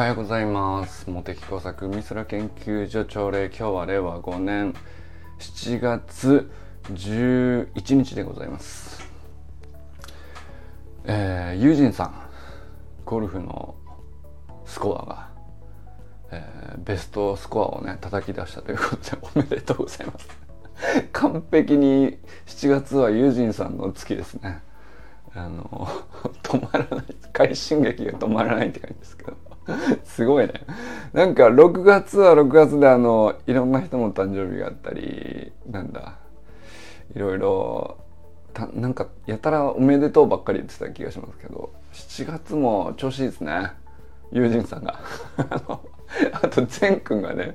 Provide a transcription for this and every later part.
はようございます。茂木工作美空研究所朝礼今日は令和5年7月11日でございます。えー、ユージンさんゴルフのスコアが、えー、ベストスコアをね叩き出したということでおめでとうございます。完璧に7月はユージンさんの月ですね。あの止まらない。快進撃が止まらないって感じですけど。すごいね。なんか6月は6月であのいろんな人の誕生日があったりなんだいろいろたなんかやたらおめでとうばっかり言ってた気がしますけど7月も調子いいですね。友人さんが。あと善くんがね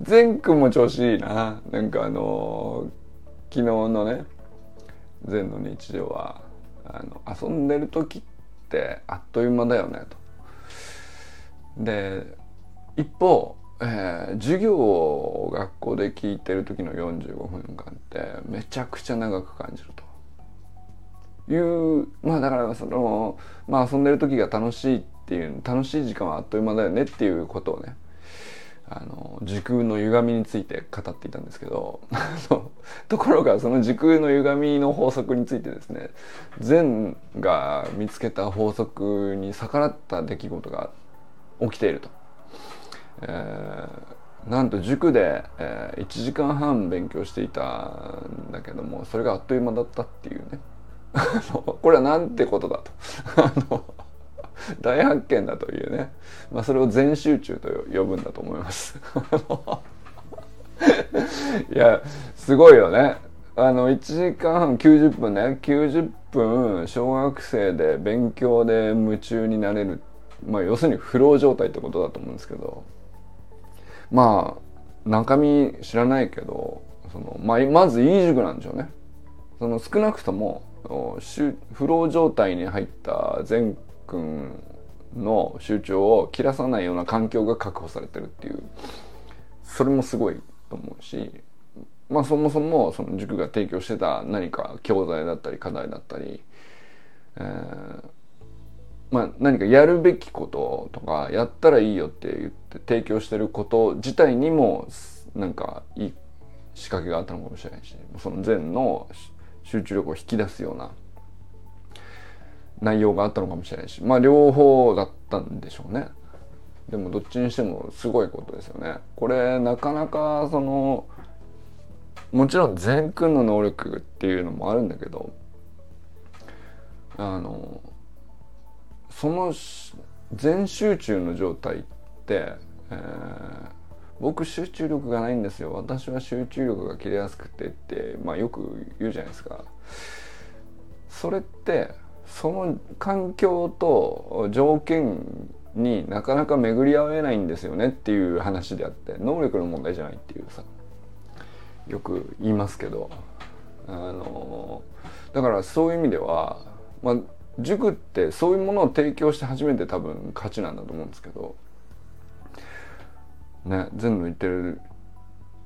善くんも調子いいな。なんかあの昨日のね善の日常はあの遊んでる時ってあっという間だよねと。で一方、えー、授業を学校で聞いてる時の45分間ってめちゃくちゃ長く感じると。いうまあだからそのまあ遊んでる時が楽しいっていう楽しい時間はあっという間だよねっていうことをねあの時空の歪みについて語っていたんですけど ところがその時空の歪みの法則についてですね禅が見つけた法則に逆らった出来事があっ起きていると。えー、なんと塾で、えー、1時間半勉強していたんだけどもそれがあっという間だったっていうね。これはなんてことだと。大発見だというね、まあ、それを全集中と呼ぶんだと思います。いやすごいよね。あの1時間半90分ね。90分小学生で勉強で夢中になれるまあ要するにフロー状態ってことだと思うんですけどまあ中身知らないけどその、まあ、まずいい塾なんでしょうね。その少なくともフロー状態に入った善くんの集中を切らさないような環境が確保されてるっていうそれもすごいと思うしまあそもそもその塾が提供してた何か教材だったり課題だったり、えー、まあ何かやるべきこととかやったらいいよって言って提供してること自体にもなんかいい仕掛けがあったのかもしれないしその禅の集中力を引き出すような内容があったのかもしれないしまあ両方だったんでしょうね。でもどっちにしてもすごいことですよね。これなかなかそのもちろん全くんの能力っていうのもあるんだけどあのその全集中の状態って、えー、僕集中力がないんですよ。私は集中力が切れやすくてって、まあ、よく言うじゃないですか。それってその環境と条件になかなか巡り合えないんですよねっていう話であって能力の問題じゃないっていうさよく言いますけどあのだからそういう意味では、まあ、塾ってそういうものを提供して初めて多分価値なんだと思うんですけどね全部言ってる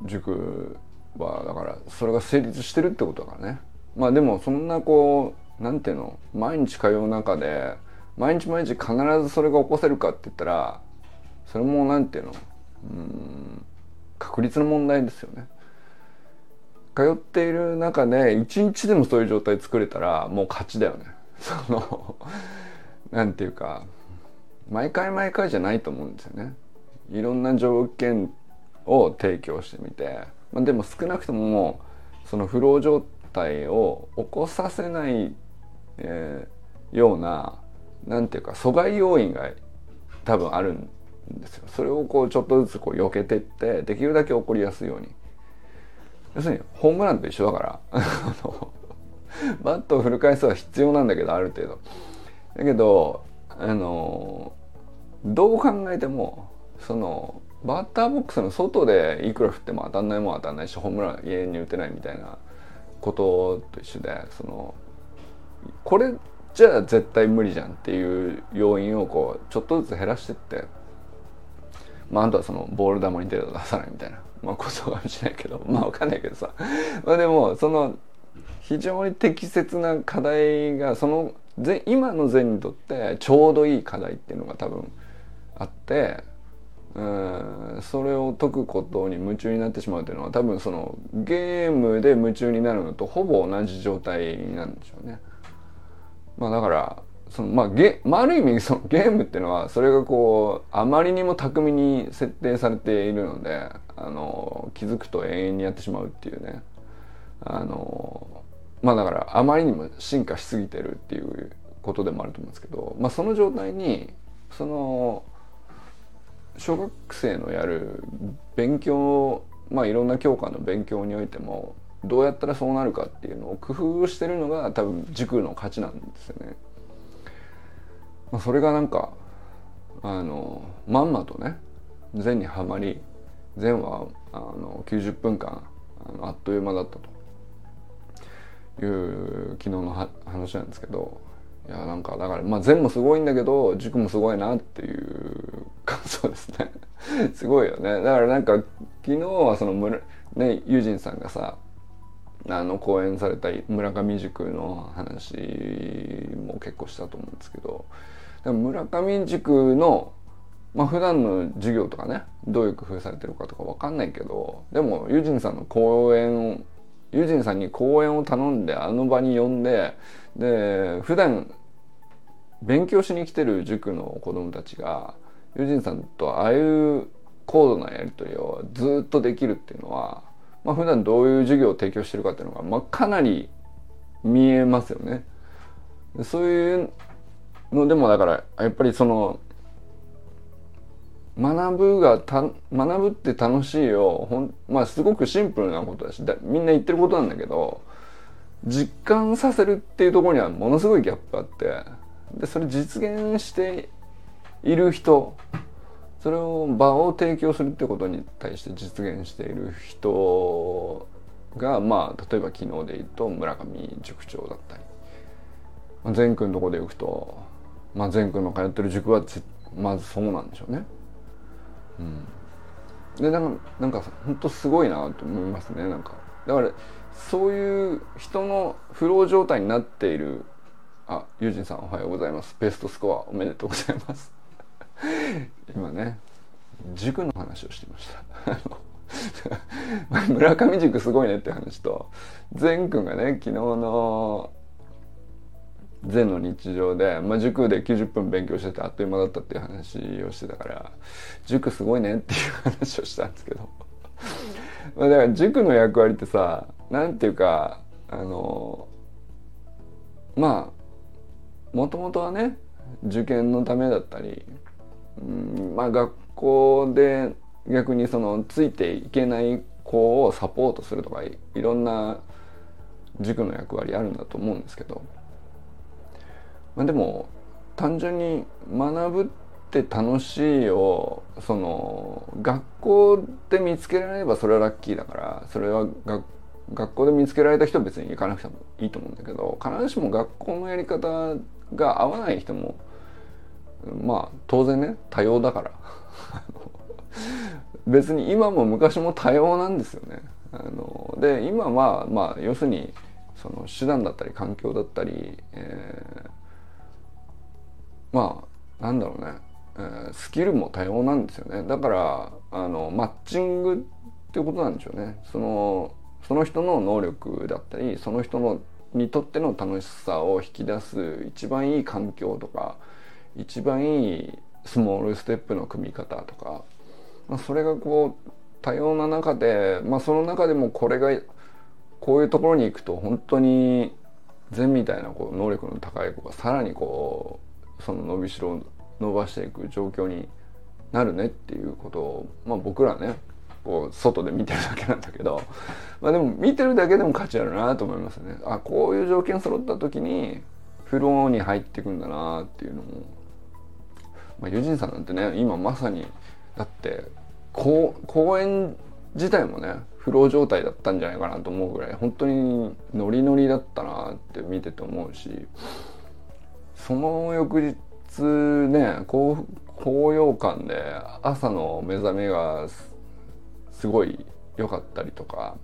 塾はだからそれが成立してるってことだからねまあでもそんなこうなんていうの毎日通う中で毎日毎日必ずそれが起こせるかって言ったらそれもなんていうのうん確率の問題ですよね。通っている中で一日でもそういう状態作れたらもう勝ちだよね。そのなんていうか毎回毎回じゃないと思うんですよね。いろんな条件を提供してみて、まあ、でも少なくとももうそのフロー状態を起こさせないえー、ようななんていうか阻害要因が多分あるんですよ。それをこうちょっとずつこう避けてってできるだけ起こりやすいように。要するにホームランと一緒だから バットを振る回数は必要なんだけどある程度。だけどあのどう考えてもそのバッターボックスの外でいくら振っても当たんないもん当たんないしホームラン永遠に打てないみたいなことと一緒でそのこれじゃあ絶対無理じゃんっていう要因をこうちょっとずつ減らしてってまああとはそのボール球に手を出さないみたいなまあことかもしれないけどまあわかんないけどさまあでもその非常に適切な課題がその今の禅にとってちょうどいい課題っていうのが多分あってうんそれを解くことに夢中になってしまうというのは多分そのゲームで夢中になるのとほぼ同じ状態なんでしょうね。まあだからそのまあゲ、まあ、ある意味 そのゲームっていうのはそれがこうあまりにも巧みに設定されているのであの気づくと永遠にやってしまうっていうねあのまあだからあまりにも進化しすぎてるっていうことでもあると思うんですけど、まあ、その状態にその小学生のやる勉強まあいろんな教科の勉強においてもどうやったらそうなるかっていうのを工夫してるのが多分塾の価値なんですよね。まあ、それがなんかあのまんまとね禅にはまり禅はあの90分間あっという間だったという昨日の話なんですけどいやなんかだからまあ禅もすごいんだけど塾もすごいなっていう感想ですね。すごいよね。だからなんか昨日はそのねユージンさんがさあの講演された村上塾の話も結構したと思うんですけど村上塾のまあ普段の授業とかねどういう工夫されてるかとか分かんないけどでもユージンさんの講演をユージンさんに講演を頼んであの場に呼んでで普段勉強しに来てる塾の子供たちがユージンさんとああいう高度なやり取りをずっとできるっていうのは、まあ、普段どういう授業を提供してるかっていうのが、まあ、かなり見えますよね。そういうのでもだからやっぱりその学ぶがた学ぶって楽しいよほんまあすごくシンプルなことだしだみんな言ってることなんだけど実感させるっていうところにはものすごいギャップあってでそれ実現している人それを場を提供するってことに対して実現している人がまあ例えば昨日で言うと村上塾長だったり善くんのとこで行くとまあ善くんの通ってる塾はまずそうなんでしょうね。うん、でなんかなんか本当すごいなと思いますねなんか。だからそういう人のフロー状態になっているあユージンさんおはようございます。ベストスコアおめでとうございます。今ね塾の話をしてました。村上塾すごいねって話と善くんがね昨日の禅の日常で、まあ、塾で90分勉強しててあっという間だったっていう話をしてたから塾すごいねっていう話をしたんですけど。まあだから塾の役割ってさ何ていうかあのまあもともとはね受験のためだったり、うん、まあ学校で逆にそのついていけない子をサポートするとかいろんな塾の役割あるんだと思うんですけど。まあ、でも単純に学ぶって楽しいをその学校で見つけられればそれはラッキーだからそれは学校で見つけられた人は別に行かなくてもいいと思うんだけど必ずしも学校のやり方が合わない人もまあ当然ね多様だから 別に今も昔も多様なんですよね。あので今はまあ要するにその手段だったり環境だったり、えーまあなんだろうね、えー、スキルも多様なんですよね。だからあのマッチングっていうことなんでしょうね。そのその人の能力だったりその人のにとっての楽しさを引き出す一番いい環境とか一番いいスモールステップの組み方とか、まあ、それがこう多様な中で、まあ、その中でもこれがこういうところに行くと本当に善みたいなこう能力の高い子がさらにこうその伸びしろを伸ばしていく状況になるねっていうことを、まあ、僕らねこう外で見てるだけなんだけど、まあ、でも見てるだけでも価値あるなと思いますね。あこういう条件揃った時にフローに入っていくんだなっていうのも、まあ、ユジンさんなんてね今まさにだって公演自体もねフロー状態だったんじゃないかなと思うぐらい本当にノリノリだったなって見てて思うしその翌日ね高高揚感で朝の目覚めがすごい良かったりとか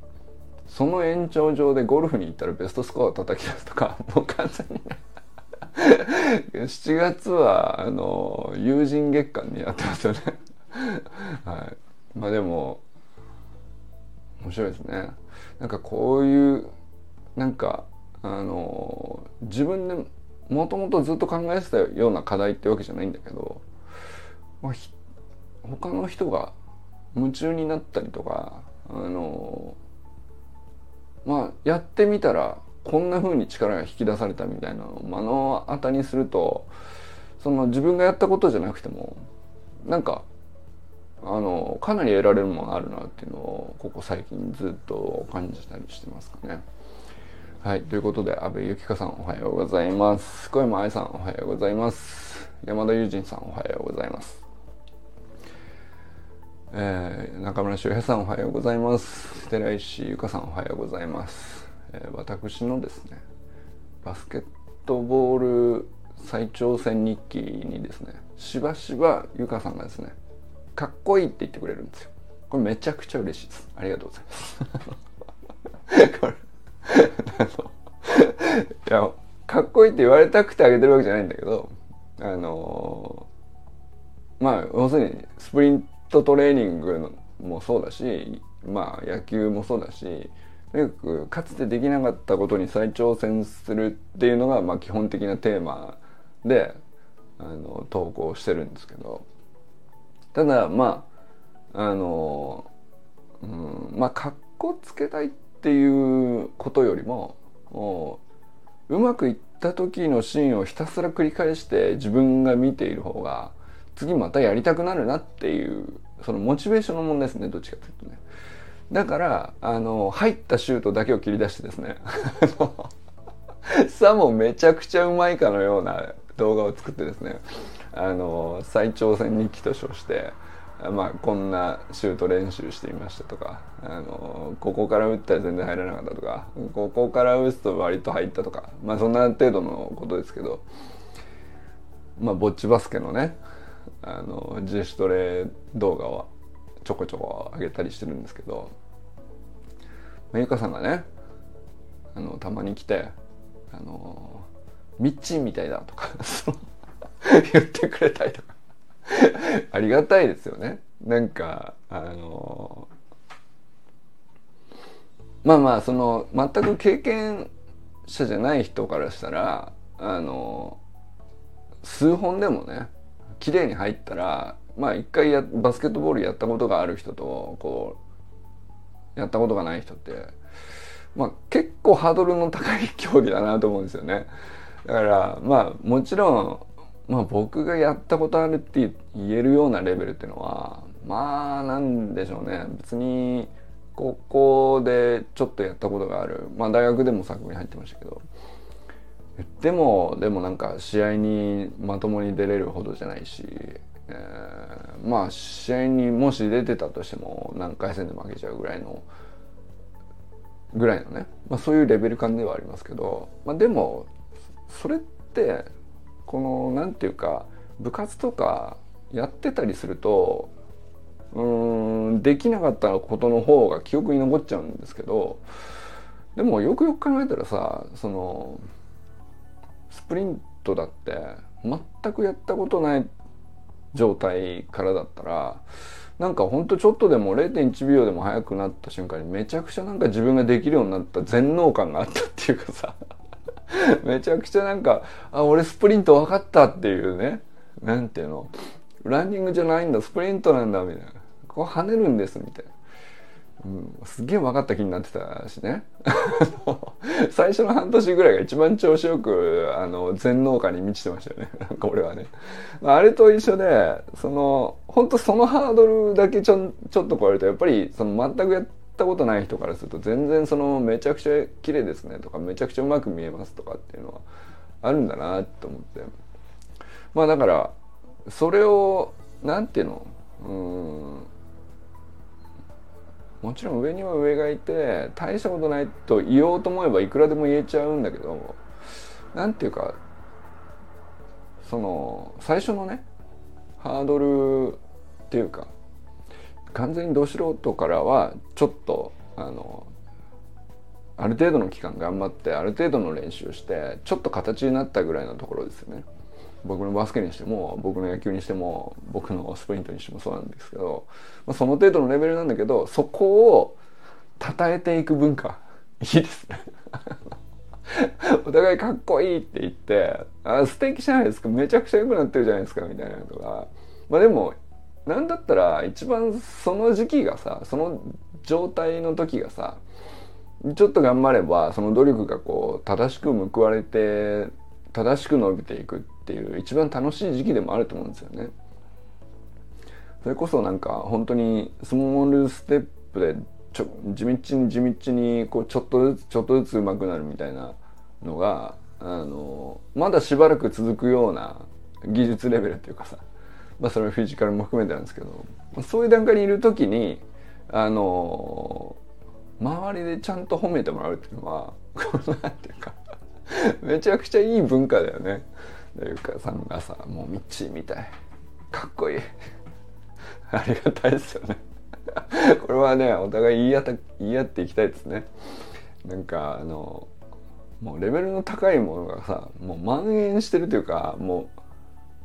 その延長上でゴルフに行ったらベストスコアを叩き出すとか もう完全に7月はあの友人月間にやってますよね。はい。まあでも面白いですね。なんかこういうなんかあの自分でもともとずっと考えてたような課題ってわけじゃないんだけど、まあ、他の人が夢中になったりとかあのまあやってみたらこんな風に力が引き出されたみたいなのを目の当たりにするとその自分がやったことじゃなくてもなんかあのかなり得られるものあるなっていうのをここ最近ずっと感じたりしてますかね。はい。ということで、安倍ゆきかさんおはようございます。小山愛さんおはようございます。山田友人さんおはようございます。えー、中村修平さんおはようございます。寺石ゆかさんおはようございます。えー、私のですね、バスケットボール再挑戦日記にですね、しばしばゆかさんがですね、かっこいいって言ってくれるんですよ。これめちゃくちゃ嬉しいです。ありがとうございます。いや、かっこいいって言われたくてあげてるわけじゃないんだけど、あのー、まあ、要するにスプリントトレーニングもそうだし、まあ野球もそうだし、とにかくかつてできなかったことに再挑戦するっていうのが、まあ基本的なテーマで、あの、投稿してるんですけど、ただ、まあ、あの、うん、まあ、かっこつけたいってていうことよりもも、ううまくいった時のシーンをひたすら繰り返して自分が見ている方が次またやりたくなるなっていうそのモチベーションの問題ですねどっちかというとね。だからあの入ったシュートだけを切り出してですね。さもめちゃくちゃうまいかのような動画を作ってですね。あの再挑戦日記と称して。まあ、こんなシュート練習してみましたとか、あのここから打ったら全然入らなかったとかここから打つと割と入ったとかまあそんな程度のことですけどまあぼっちバスケのねあの自主トレ動画をちょこちょこ上げたりしてるんですけど、まあ、ゆかさんがねあのたまに来て「あのミッチンみたいだ」とか 言ってくれたりとか。ありがたいですよね。なんか、あのまあまあ、その、全く経験者じゃない人からしたら、あの数本でもね、綺麗に入ったら、まあ一回やバスケットボールやったことがある人と、こう、やったことがない人って、まあ結構ハードルの高い競技だなと思うんですよね。だからまあもちろんまあ僕がやったことあるって言えるようなレベルっていうのはまあなんでしょうね。別に高校でちょっとやったことがある。まあ大学でも作部に入ってましたけど。でもでもなんか試合にまともに出れるほどじゃないし、えー、まあ試合にもし出てたとしても何回戦で負けちゃうぐらいのぐらいのね、まあ、そういうレベル感ではありますけど、まあ、でもそれってこの何て言うか部活とかやってたりするとうんできなかったことの方が記憶に残っちゃうんですけどでもよくよく考えたらさそのスプリントだって全くやったことない状態からだったらなんかほんとちょっとでも0.1秒でも速くなった瞬間にめちゃくちゃなんか自分ができるようになった全能感があったっていうかさ。めちゃくちゃなんか、あ、俺スプリント分かったっていうね。なんていうの。ランニングじゃないんだ、スプリントなんだ、みたいな。こう跳ねるんです、みたいな。うん、すげえ分かった気になってたしね 最初の半年ぐらいが一番調子よくあの全能感に満ちてましたよね なんか俺はねあれと一緒でその本当そのハードルだけちょちょっと超えるとやっぱりその全くやったことない人からすると全然そのめちゃくちゃ綺麗ですねとかめちゃくちゃうまく見えますとかっていうのはあるんだなと思って。まあだからそれを何ていうの？うん。もちろん上には上がいて大したことないと言おうと思えばいくらでも言えちゃうんだけど何ていうかその最初のねハードルっていうか完全にど素人からはちょっとあのある程度の期間頑張ってある程度の練習をしてちょっと形になったぐらいのところですよね。僕のバスケにしても僕の野球にしても僕のスプリントにしてもそうなんですけど、まあ、その程度のレベルなんだけどそこを称えていく文化いいですね。お互いかっこいいって言ってあ素敵じゃないですかめちゃくちゃ良くなってるじゃないですかみたいなとか。まあでもなんだったら一番その時期がさその状態の時がさちょっと頑張ればその努力がこう正しく報われて正しく伸びていくっていう一番楽しい時期でもあると思うんですよね。それこそなんか本当にスモールステップでちょ地道に地道にこうちょっとずつちょっとずつ上手くなるみたいなのがあのまだしばらく続くような技術レベルっていうかさ、まあ、それはフィジカルも含めてなんですけどそういう段階にいる時にあの周りでちゃんと褒めてもらうっていうのは何ていうか めちゃくちゃいい文化だよね。というかさんがさもうミッチーみたい。かっこいい。ありがたいですよね。これはねお互い言い合った言い合っていきたいですね。なんかあのもうレベルの高いものがさもう蔓延してるというかも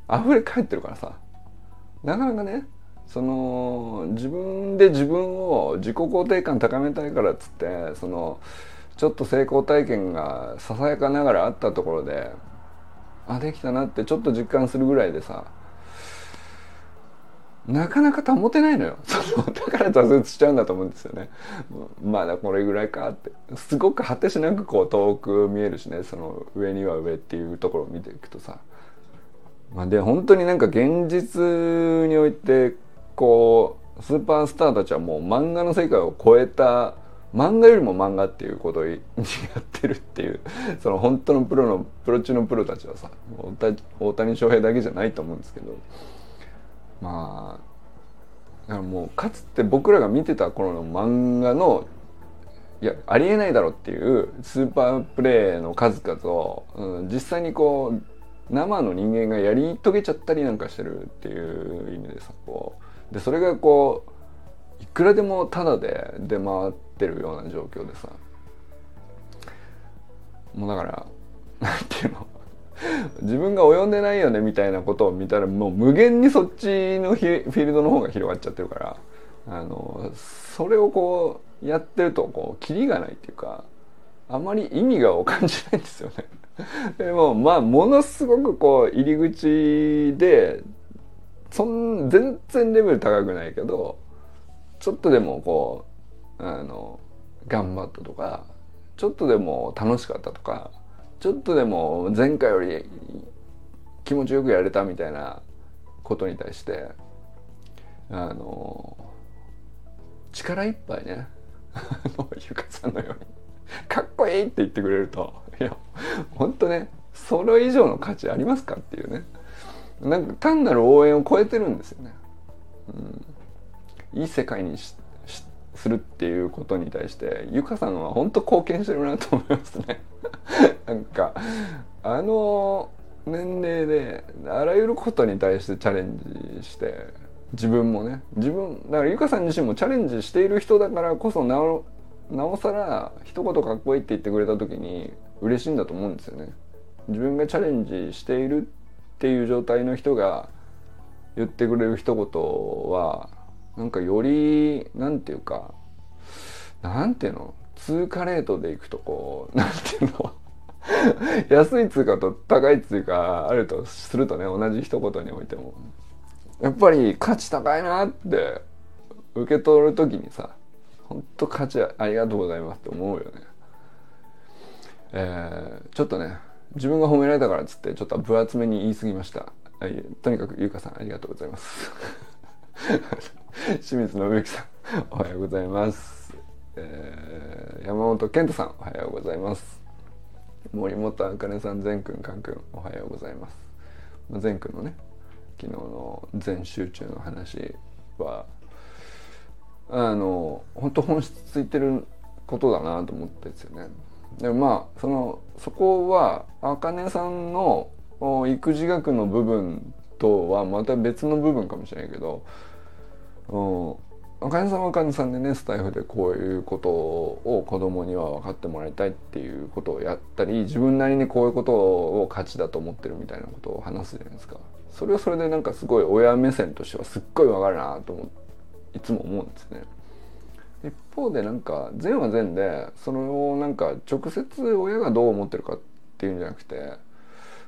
う溢れ返ってるからさ。なかなかねその自分で自分を自己肯定感高めたいからっつってそのちょっと成功体験がささやかながらあったところであできたなってちょっと実感するぐらいでさなかなか保てないのよ。そのだから挫折しちゃうんだと思うんですよね。まだこれぐらいかって。すごく果てしなくこう遠く見えるしね、その上には上っていうところを見ていくとさ。まあ、で、本当になんか現実において、こう、スーパースターたちはもう漫画の世界を超えた、漫画よりも漫画っていうことをやってるっていう、その本当のプロの、プロ中のプロたちはさ、大谷翔平だけじゃないと思うんですけど、まあだからもうかつて僕らが見てた頃の漫画のいやありえないだろうっていうスーパープレーの数々を、うん、実際にこう生の人間がやり遂げちゃったりなんかしてるっていう意味でさこ。うでそれがこういくらでもタダで出回ってるような状況でさ。もうだからなんていうの。自分が及んでないよねみたいなことを見たらもう無限にそっちのフィールドの方が広がっちゃってるからあのそれをこうやってるとこうキリがないっていうかあまり意味がを感じないんですよね。でもまあものすごくこう入り口でそん全然レベル高くないけどちょっとでもこうあの頑張ったとかちょっとでも楽しかったとかちょっとでも前回より気持ちよくやれたみたいなことに対してあの力いっぱいね ゆかさんのようにかっこいいって言ってくれるといやほんとねそれ以上の価値ありますかっていうね。なんか単なる応援を超えてるんですよね。うん、いい世界にするっていうことに対してゆかさんは本当貢献してるなと思いますね。なんかあの年齢であらゆることに対してチャレンジして自分もね自分だからゆかさん自身もチャレンジしている人だからこそなおなおさら一言かっこいいって言ってくれた時に嬉しいんだと思うんですよね。自分がチャレンジしているっていう状態の人が言ってくれる一言はなんかよりなんていうかなんていうの？通貨レートでいくとこう なんていうの？安い通貨と高い通貨あるとするとね同じ一言においても。やっぱり価値高いなって受け取る時にさほんと価値ありがとうございますって思うよね。えー、ちょっとね自分が褒められたからっつってちょっと分厚めに言い過ぎました。とにかくゆうかさんありがとうございます。清水信之さんおはようございます、えー、山本健太さんおはようございます森本あかねさん善くんかんくんおはようございます善くんのね昨日の全集中の話はあの本当本質ついてることだなと思ってですよね。でまあそのそこはあかねさんの育児学の部分とはまた別の部分かもしれないけど、うん、あかねさんはあかねさんでねスタイフでこういうことを子供には分かってもらいたいっていうことをやったり自分なりにこういうことを価値だと思ってるみたいなことを話すじゃないですか。それはそれでなんかすごい親目線としてはすっごい分かるなと思って。いつも思うんですね一方でなんか善は善でそれをなんか直接親がどう思ってるかっていうんじゃなくて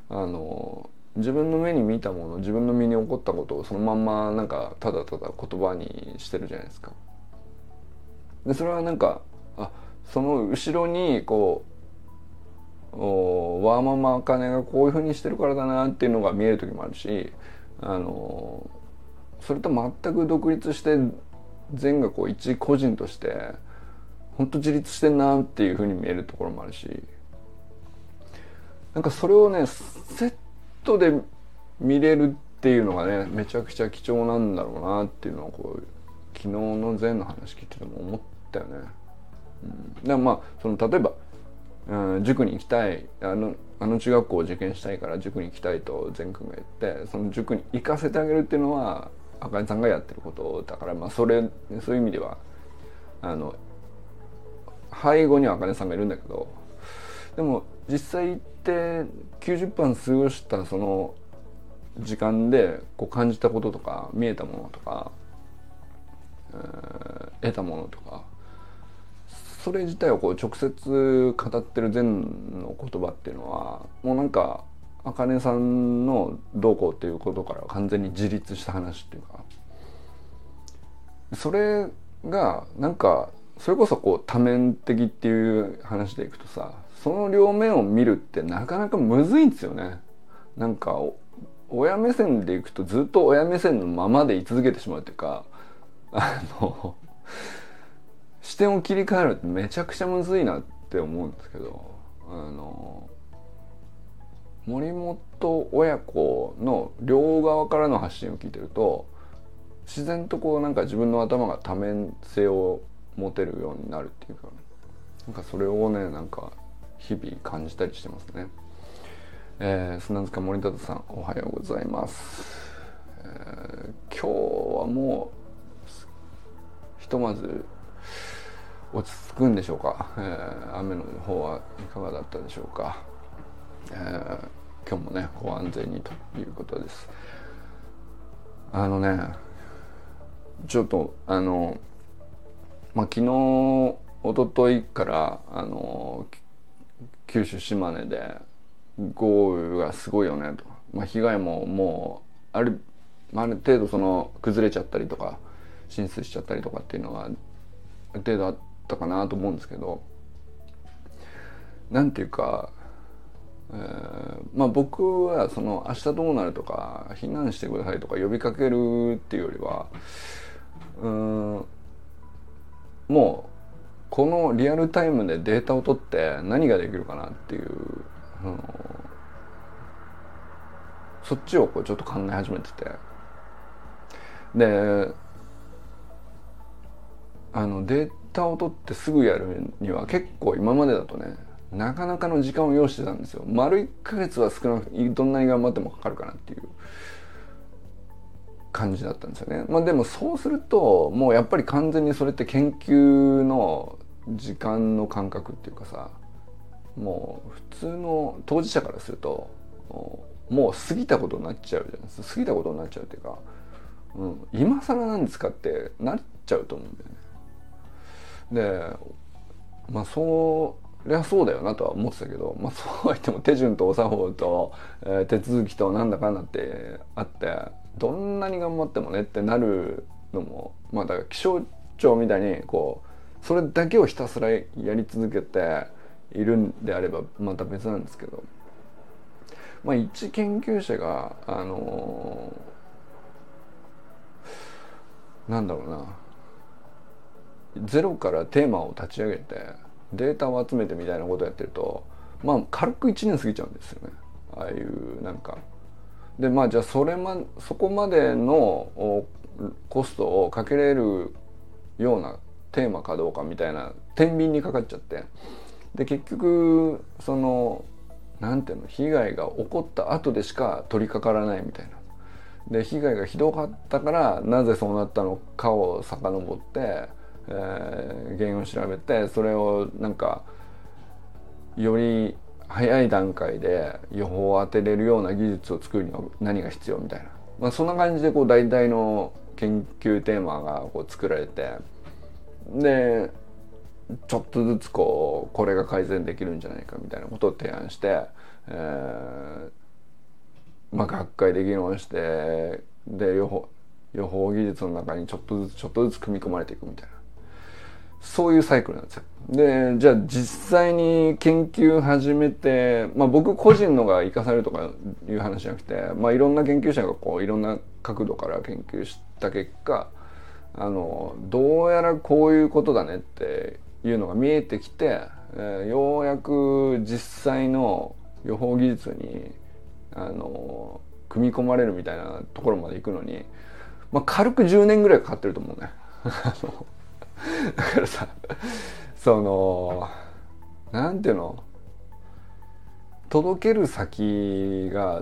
あの自分の目に見たもの自分の身に起こったことをそのまんまなんかただただ言葉にしてるじゃないですか。でそれはなんかあその後ろにこうワーママ茜がこういうふうにしてるからだなっていうのが見える時もあるしあのそれと全く独立して善がこう一個人として本当自立してんなっていうふうに見えるところもあるしなんかそれをねセットで見れるっていうのがねめちゃくちゃ貴重なんだろうなっていうのをこう昨日の禅の話聞いてても思ったよね。うん、でもまあその例えば、うん、塾に行きたいあのあの中学校を受験したいから塾に行きたいと善くんが言ってその塾に行かせてあげるっていうのはあかねさんがやってることだからまあそれそういう意味ではあの背後にはあかねさんがいるんだけどでも実際って90分過ごしたその時間でこう感じたこととか見えたものとか、えー、得たものとかそれ自体をこう直接語ってる禅の言葉っていうのはもうなんか茜さんのどうこうっていうことから完全に自立した話っていうかそれがなんかそれこそこう多面的っていう話でいくとさその両面を見るってなかなかむずいんですよね。なんか親目線でいくとずっと親目線のままで居続けてしまうっていうかあの視点を切り替えるってめちゃくちゃむずいなって思うんですけどあの森本親子の両側からの発信を聞いてると自然とこうなんか自分の頭が多面性を持てるようになるっていうかなんかそれをねなんか日々感じたりしてますね。えー、砂塚森田さんおはようございます、えー、今日はもうひとまず落ち着くんでしょうか、えー、雨の方はいかがだったでしょうか、えー、今日もねご安全にということです。あのねちょっとあのまあ昨日一昨日からあの九州島根で豪雨がすごいよねと、まあ、被害ももうある,、ある程度その崩れちゃったりとか浸水しちゃったりとかっていうのはある程度あったかなと思うんですけどなんていうか、えー、まあ僕はその明日どうなるとか避難してくださいとか呼びかけるっていうよりはうんもうこのリアルタイムでデータを取って何ができるかなっていう、うん、そっちをこうちょっと考え始めてて。であのデータを取ってすぐやるには結構今までだとねなかなかの時間を要してたんですよ丸1ヶ月は少なくどんなに頑張ってもかかるかなっていう感じだったんですよね。まあでもそうするともうやっぱり完全にそれって研究の時間の感覚っていうかさもう普通の当事者からするともう過ぎたことになっちゃうじゃないですか過ぎたことになっちゃうっていうか、うん、今更なんですかってなっちゃうと思うんだよね。でまあそりゃそうだよなとは思ってたけど、まあ、そうは言っても手順とお作法と、えー、手続きとなんだかんだってあってどんなに頑張ってもねってなるのもまあだから気象庁みたいにこうそれだけをひたすらやり続けているんであればまた別なんですけどまあ一研究者があのー、なんだろうなゼロからテーマを立ち上げてデータを集めてみたいなことをやってるとまあ軽く1年過ぎちゃうんですよね。ああいうなんか。でまあじゃあそれまそこまでのコストをかけれるようなテーマかどうかみたいな天秤にかかっちゃって。で結局そのなんていうの被害が起こった後でしか取り掛からないみたいな。で被害がひどかったからなぜそうなったのかを遡って、えー、原因を調べてそれをなんかより早い段階で予報を当てれるような技術を作るには何が必要みたいな、まあ、そんな感じでこう大体の研究テーマがこう作られてでちょっとずつこうこれが改善できるんじゃないかみたいなことを提案して、えーまあ、学会で議論してで予報予報技術の中にちょっとずつちょっとずつ組み込まれていくみたいな。そういうサイクルなんですよ。でじゃあ実際に研究始めて、まあ、僕個人のが生かされるとかいう話じゃなくて、まあ、いろんな研究者がこういろんな角度から研究した結果あのどうやらこういうことだねっていうのが見えてきて、えー、ようやく実際の予報技術にあの組み込まれるみたいなところまで行くのに、まあ、軽く10年ぐらいかかってると思うね。だからさそのなんていうの？届ける先が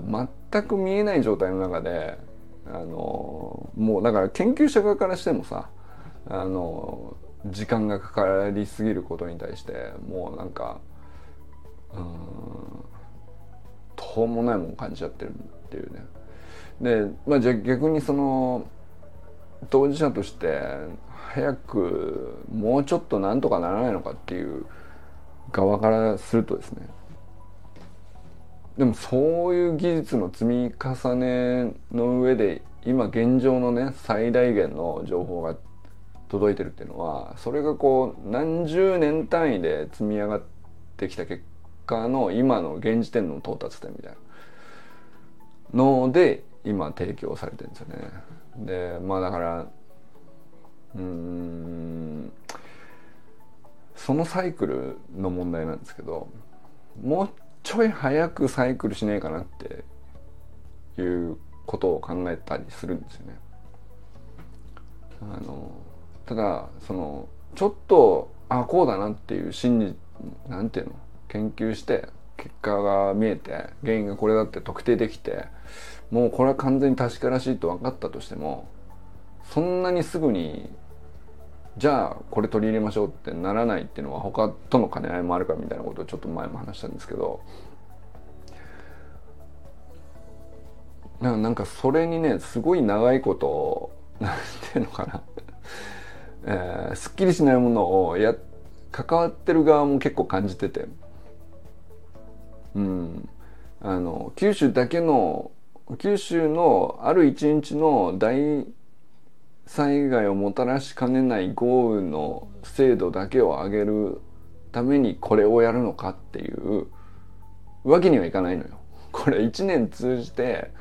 全く見えない状態の中であのもうだから研究者側からしてもさあの時間がかかりすぎることに対してもうなんかうん途方もないもん感じちゃってるっていうね。で、まあ、じゃあ逆にその当事者として早くもうちょっとなんとかならないのかっていう側からするとですねでもそういう技術の積み重ねの上で今現状のね最大限の情報が届いてるっていうのはそれがこう何十年単位で積み上がってきた結果の今の現時点の到達点みたいなので今提供されてるんですよね。でまあだからうんそのサイクルの問題なんですけどもうちょい早くサイクルしねえかなっていうことを考えたりするんですよね。あのただそのちょっとあこうだなっていう心理なんていうの？研究して結果が見えて原因がこれだって特定できてもうこれは完全に確からしいと分かったとしてもそんなにすぐにじゃあこれ取り入れましょうってならないっていうのは他との兼ね合いもあるかみたいなことをちょっと前も話したんですけどなんかそれにねすごい長いことなんていうのかな。えー、すっきりしないものをや関わってる側も結構感じてて。うん。あの九州だけの九州のある一日の大災害をもたらしかねない豪雨の精度だけを上げるためにこれをやるのかっていうわけにはいかないのよ。これ一年通じて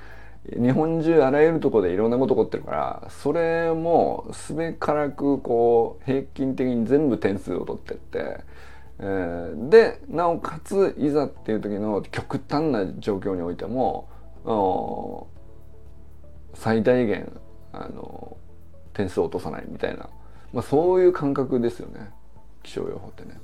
日本中あらゆるとこでいろんなこと起こってるからそれもすべからくこう平均的に全部点数を取ってって、えー、でなおかついざっていう時の極端な状況においても最大限あの点数を落とさないみたいな、まあ、そういう感覚ですよね。気象予報ってね。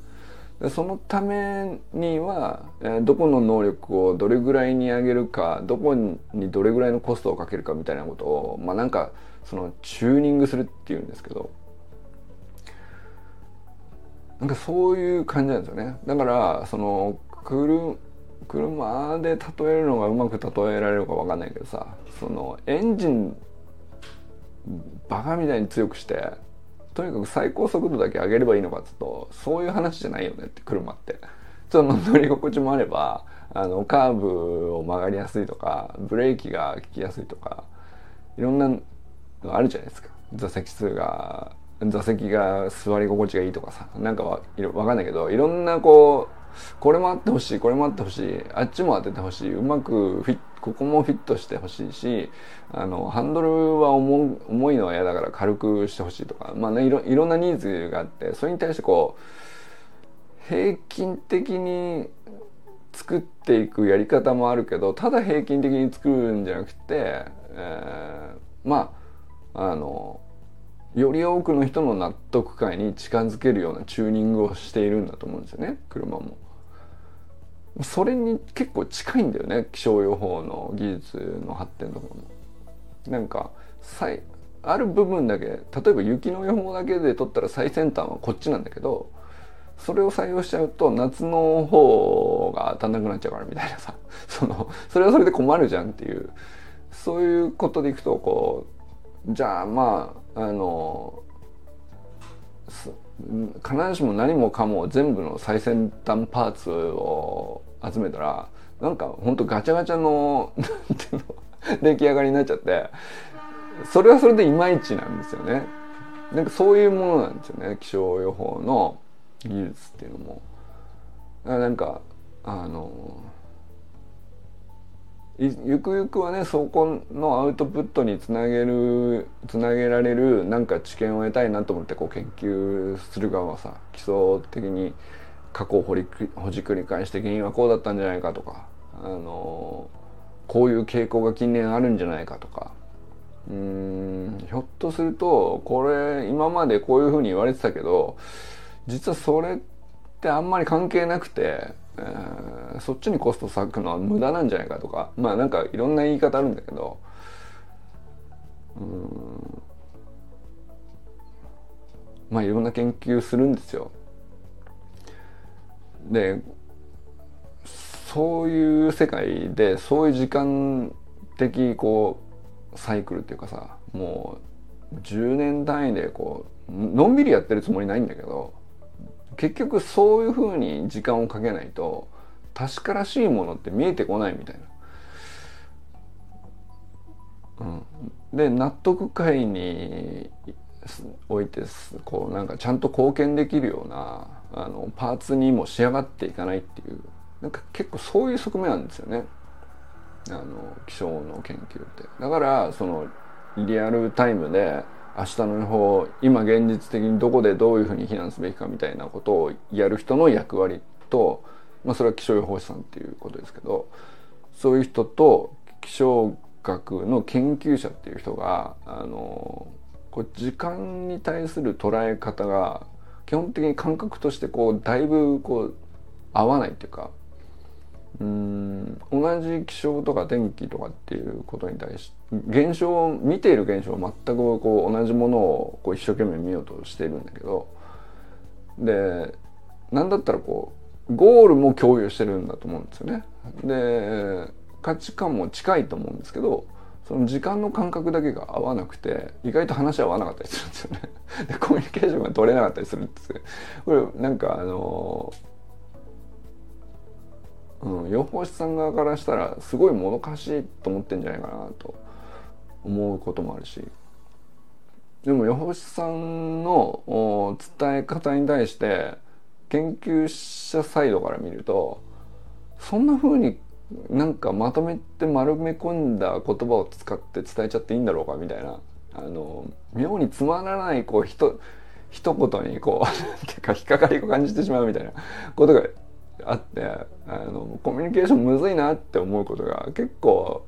そのためには、え、どこの能力をどれぐらいに上げるかどこにどれぐらいのコストをかけるかみたいなことをまあなんかそのチューニングするっていうんですけど。なんかそういう感じなんですよね。だからその車で例えるのがうまく例えられるか分かんないけどさそのエンジンバカみたいに強くしてとにかく最高速度だけ上げればいいのかっつうとそういう話じゃないよねって車って。ちょっと乗り心地もあればあのカーブを曲がりやすいとかブレーキが効きやすいとかいろんなのあるじゃないですか。座席数が座席が座り心地がいいとかさなんかわわかんないけどいろんなこうこれもあってほしいこれもあってほしいあっちも当ててほしいうまくフィッここもフィットしてほしいしあのハンドルは重重いのは嫌だから軽くしてほしいとか、まあね、いろいろんなニーズがあってそれに対してこう平均的に作っていくやり方もあるけどただ平均的に作るんじゃなくて、えー、まああのより多くの人の納得感に近づけるようなチューニングをしているんだと思うんですよね車も。それに結構近いんだよね気象予報の技術の発展とかも。なんかある部分だけ例えば雪の予報だけで取ったら最先端はこっちなんだけどそれを採用しちゃうと夏の方が当たんなくなっちゃうからみたいなさ そのそれはそれで困るじゃんっていうそういうことでいくとこうじゃあまああの必ずしも何もかも全部の最先端パーツを集めたらなんかほんとガチャガチャの なんていうの出来上がりになっちゃってそれはそれでいまいちなんですよね。なんかそういうものなんですよね気象予報の技術っていうのも。なんかあのゆくゆくはねそこのアウトプットにつなげるつなげられるなんか知見を得たいなと思ってこう研究する側はさ基礎的に過去を掘りほじくり返して原因はこうだったんじゃないかとかあのこういう傾向が近年あるんじゃないかとかうんひょっとするとこれ今までこういうふうに言われてたけど実はそれってあんまり関係なくてえー、そっちにコスト割くのは無駄なんじゃないかとかまあなんかいろんな言い方あるんだけどうんまあいろんな研究するんですよ。でそういう世界でそういう時間的こうサイクルっていうかさもう10年単位でこうのんびりやってるつもりないんだけど結局そういうふうに時間をかけないと確からしいものって見えてこないみたいな。うん、で納得感においてこうなんかちゃんと貢献できるようなあのパーツにも仕上がっていかないっていうなんか結構そういう側面なんですよねあの気象の研究って。だからそのリアルタイムで明日の予報今現実的にどこでどういうふうに避難すべきかみたいなことをやる人の役割と、まあ、それは気象予報士さんっていうことですけどそういう人と気象学の研究者っていう人があのこう時間に対する捉え方が基本的に感覚としてこうだいぶこう合わないっていうかうん同じ気象とか天気とかっていうことに対して現象を見ている現象を全くこう同じものをこう一生懸命見ようとしているんだけどでなんだったらこうゴールも共有してるんだと思うんですよね。で価値観も近いと思うんですけどその時間の感覚だけが合わなくて意外と話合わなかったりするんですよね。でコミュニケーションが取れなかったりするんですこれなんかあのうん、予報士さん側からしたらすごいもどかしいと思ってんじゃないかなと思うこともあるし。でも予報士さんの伝え方に対して研究者サイドから見るとそんな風になんかまとめて丸め込んだ言葉を使って伝えちゃっていいんだろうかみたいなあの妙につまらないこうひと一言にこう てか引っかかりを感じてしまうみたいなことがあってあのコミュニケーションむずいなって思うことが結構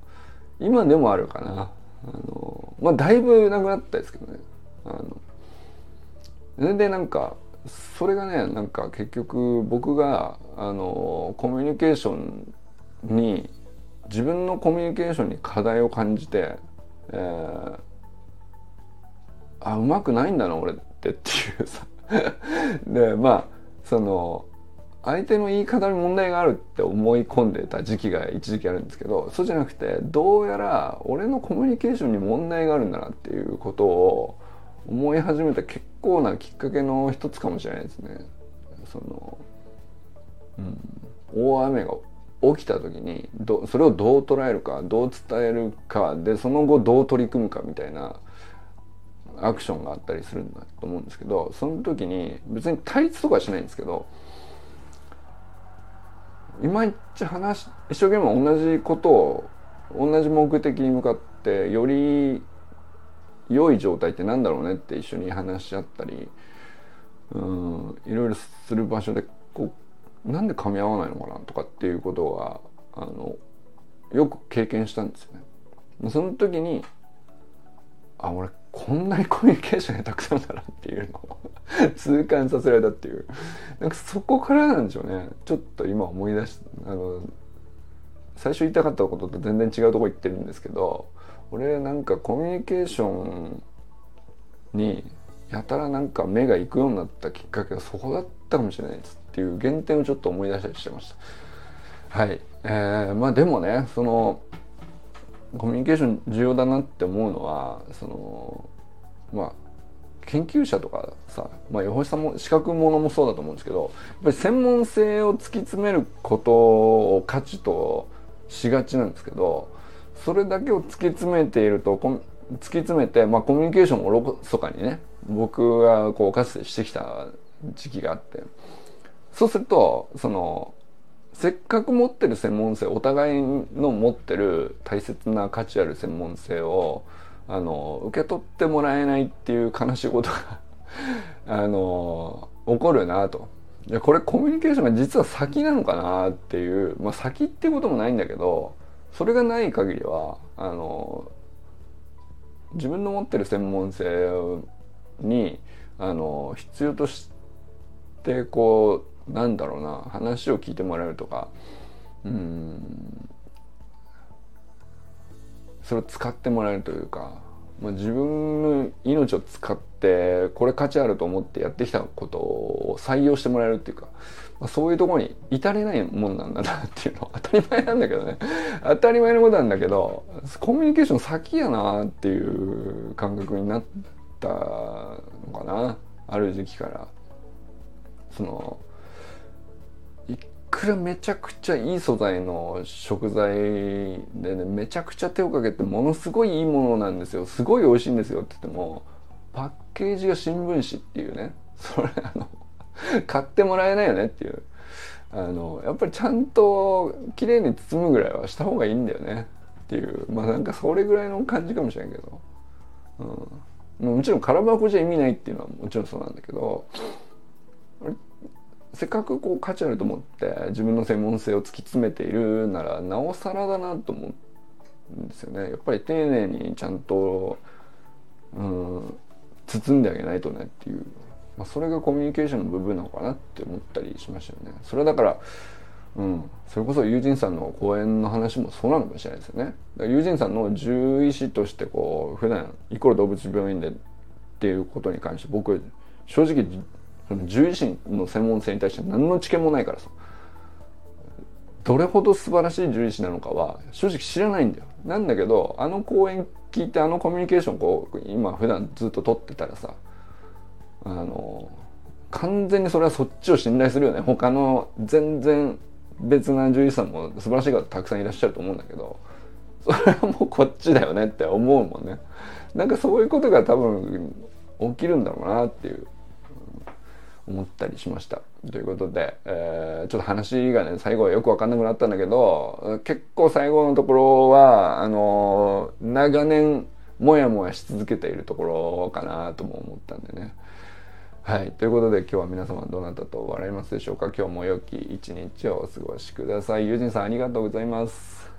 今でもあるかな。あのまあだいぶなくなったですけどね。あの全然なんかそれがねなんか結局僕があのコミュニケーションに自分のコミュニケーションに課題を感じて、えー、あうまくないんだな俺ってっていうさ。でまあその相手の言い方に問題があるって思い込んでた時期が一時期あるんですけどそうじゃなくてどうやら俺のコミュニケーションに問題があるんだなっていうことを思い始めた結構なきっかけの一つかもしれないですね。そのうん、大雨が起きた時にどそれをどう捉えるかどう伝えるかでその後どう取り組むかみたいなアクションがあったりするんだと思うんですけどその時に別に対立とかしないんですけどいまいち話一生懸命同じことを同じ目的に向かってより良い状態ってなんだろうねって一緒に話し合ったりうんいろいろする場所でこうなんで噛み合わないのかなとかっていうことはあのよく経験したんですよね。その時にあ俺こんなにコミュニケーションがたくさんだなっていうのを 痛感させられたっていうなんかそこからなんでしょうねちょっと今思い出しあの最初言いたかったことと全然違うとこ行ってるんですけど俺なんかコミュニケーションにやたらなんか目が行くようになったきっかけがそこだったかもしれないですっていう原点をちょっと思い出したりしてました。はい。えー、まあでもね、その、コミュニケーション重要だなって思うのは、その、まあ、研究者とかさ、まあ、吉さんも資格ものもそうだと思うんですけどやっぱり専門性を突き詰めることを価値としがちなんですけどそれだけを突き詰めていると突き詰めて、まあ、コミュニケーションをおろそかにね僕がこうかつてしてきた時期があって。そうするとそのせっかく持ってる専門性お互いの持ってる大切な価値ある専門性をあの受け取ってもらえないっていう悲しいことが あの起こるなと。いやこれコミュニケーションが実は先なのかなっていうまあ先ってこともないんだけどそれがない限りはあの自分の持ってる専門性にあの必要としてこうなんだろうな話を聞いてもらえるとか。うん。それを使ってもらえるというか、まあ、自分の命を使ってこれ価値あると思ってやってきたことを採用してもらえるっていうか、まあ、そういうとこに至れないもんなんだなっていうのは 当たり前なんだけどね。当たり前のことなんだけどコミュニケーション先やなっていう感覚になったのかな。ある時期から。そのくらめちゃくちゃいい素材の食材でねめちゃくちゃ手をかけてものすごいいいものなんですよ。すごい美味しいんですよって言ってもパッケージが新聞紙っていうね。それあの買ってもらえないよねっていう。あのやっぱりちゃんと綺麗に包むぐらいはした方がいいんだよね。っていう。まあなんかそれぐらいの感じかもしれんけど、うん、もちろん空箱じゃ意味ないっていうのはもちろんそうなんだけどせっかくこう価値あると思って自分の専門性を突き詰めているならなおさらだなと思うんですよね。やっぱり丁寧にちゃんと、うん、包んであげないとねっていう、まあ、それがコミュニケーションの部分なのかなって思ったりしましたよね。それだからうん、それこそ友人さんの講演の話もそうなのかもしれないですよね。友人さんの獣医師としてこう普段イコール動物病院でっていうことに関して僕正直獣医師の専門性に対して何の知見もないからさ。どれほど素晴らしい獣医師なのかは正直知らないんだよ。なんだけどあの講演聞いてあのコミュニケーションこう今普段ずっと取ってたらさあの完全にそれはそっちを信頼するよね。他の全然別な獣医師さんも素晴らしい方たくさんいらっしゃると思うんだけどそれはもうこっちだよねって思うもんね。なんかそういうことが多分起きるんだろうなっていう。思ったりしました。ということで、えー、ちょっと話がね、最後はよくわかんなくなったんだけど、結構最後のところは、あのー、長年、もやもやし続けているところかなとも思ったんでね。はい。ということで今日は皆様どなたと笑いますでしょうか？今日も良き一日をお過ごしください。友人さんありがとうございます。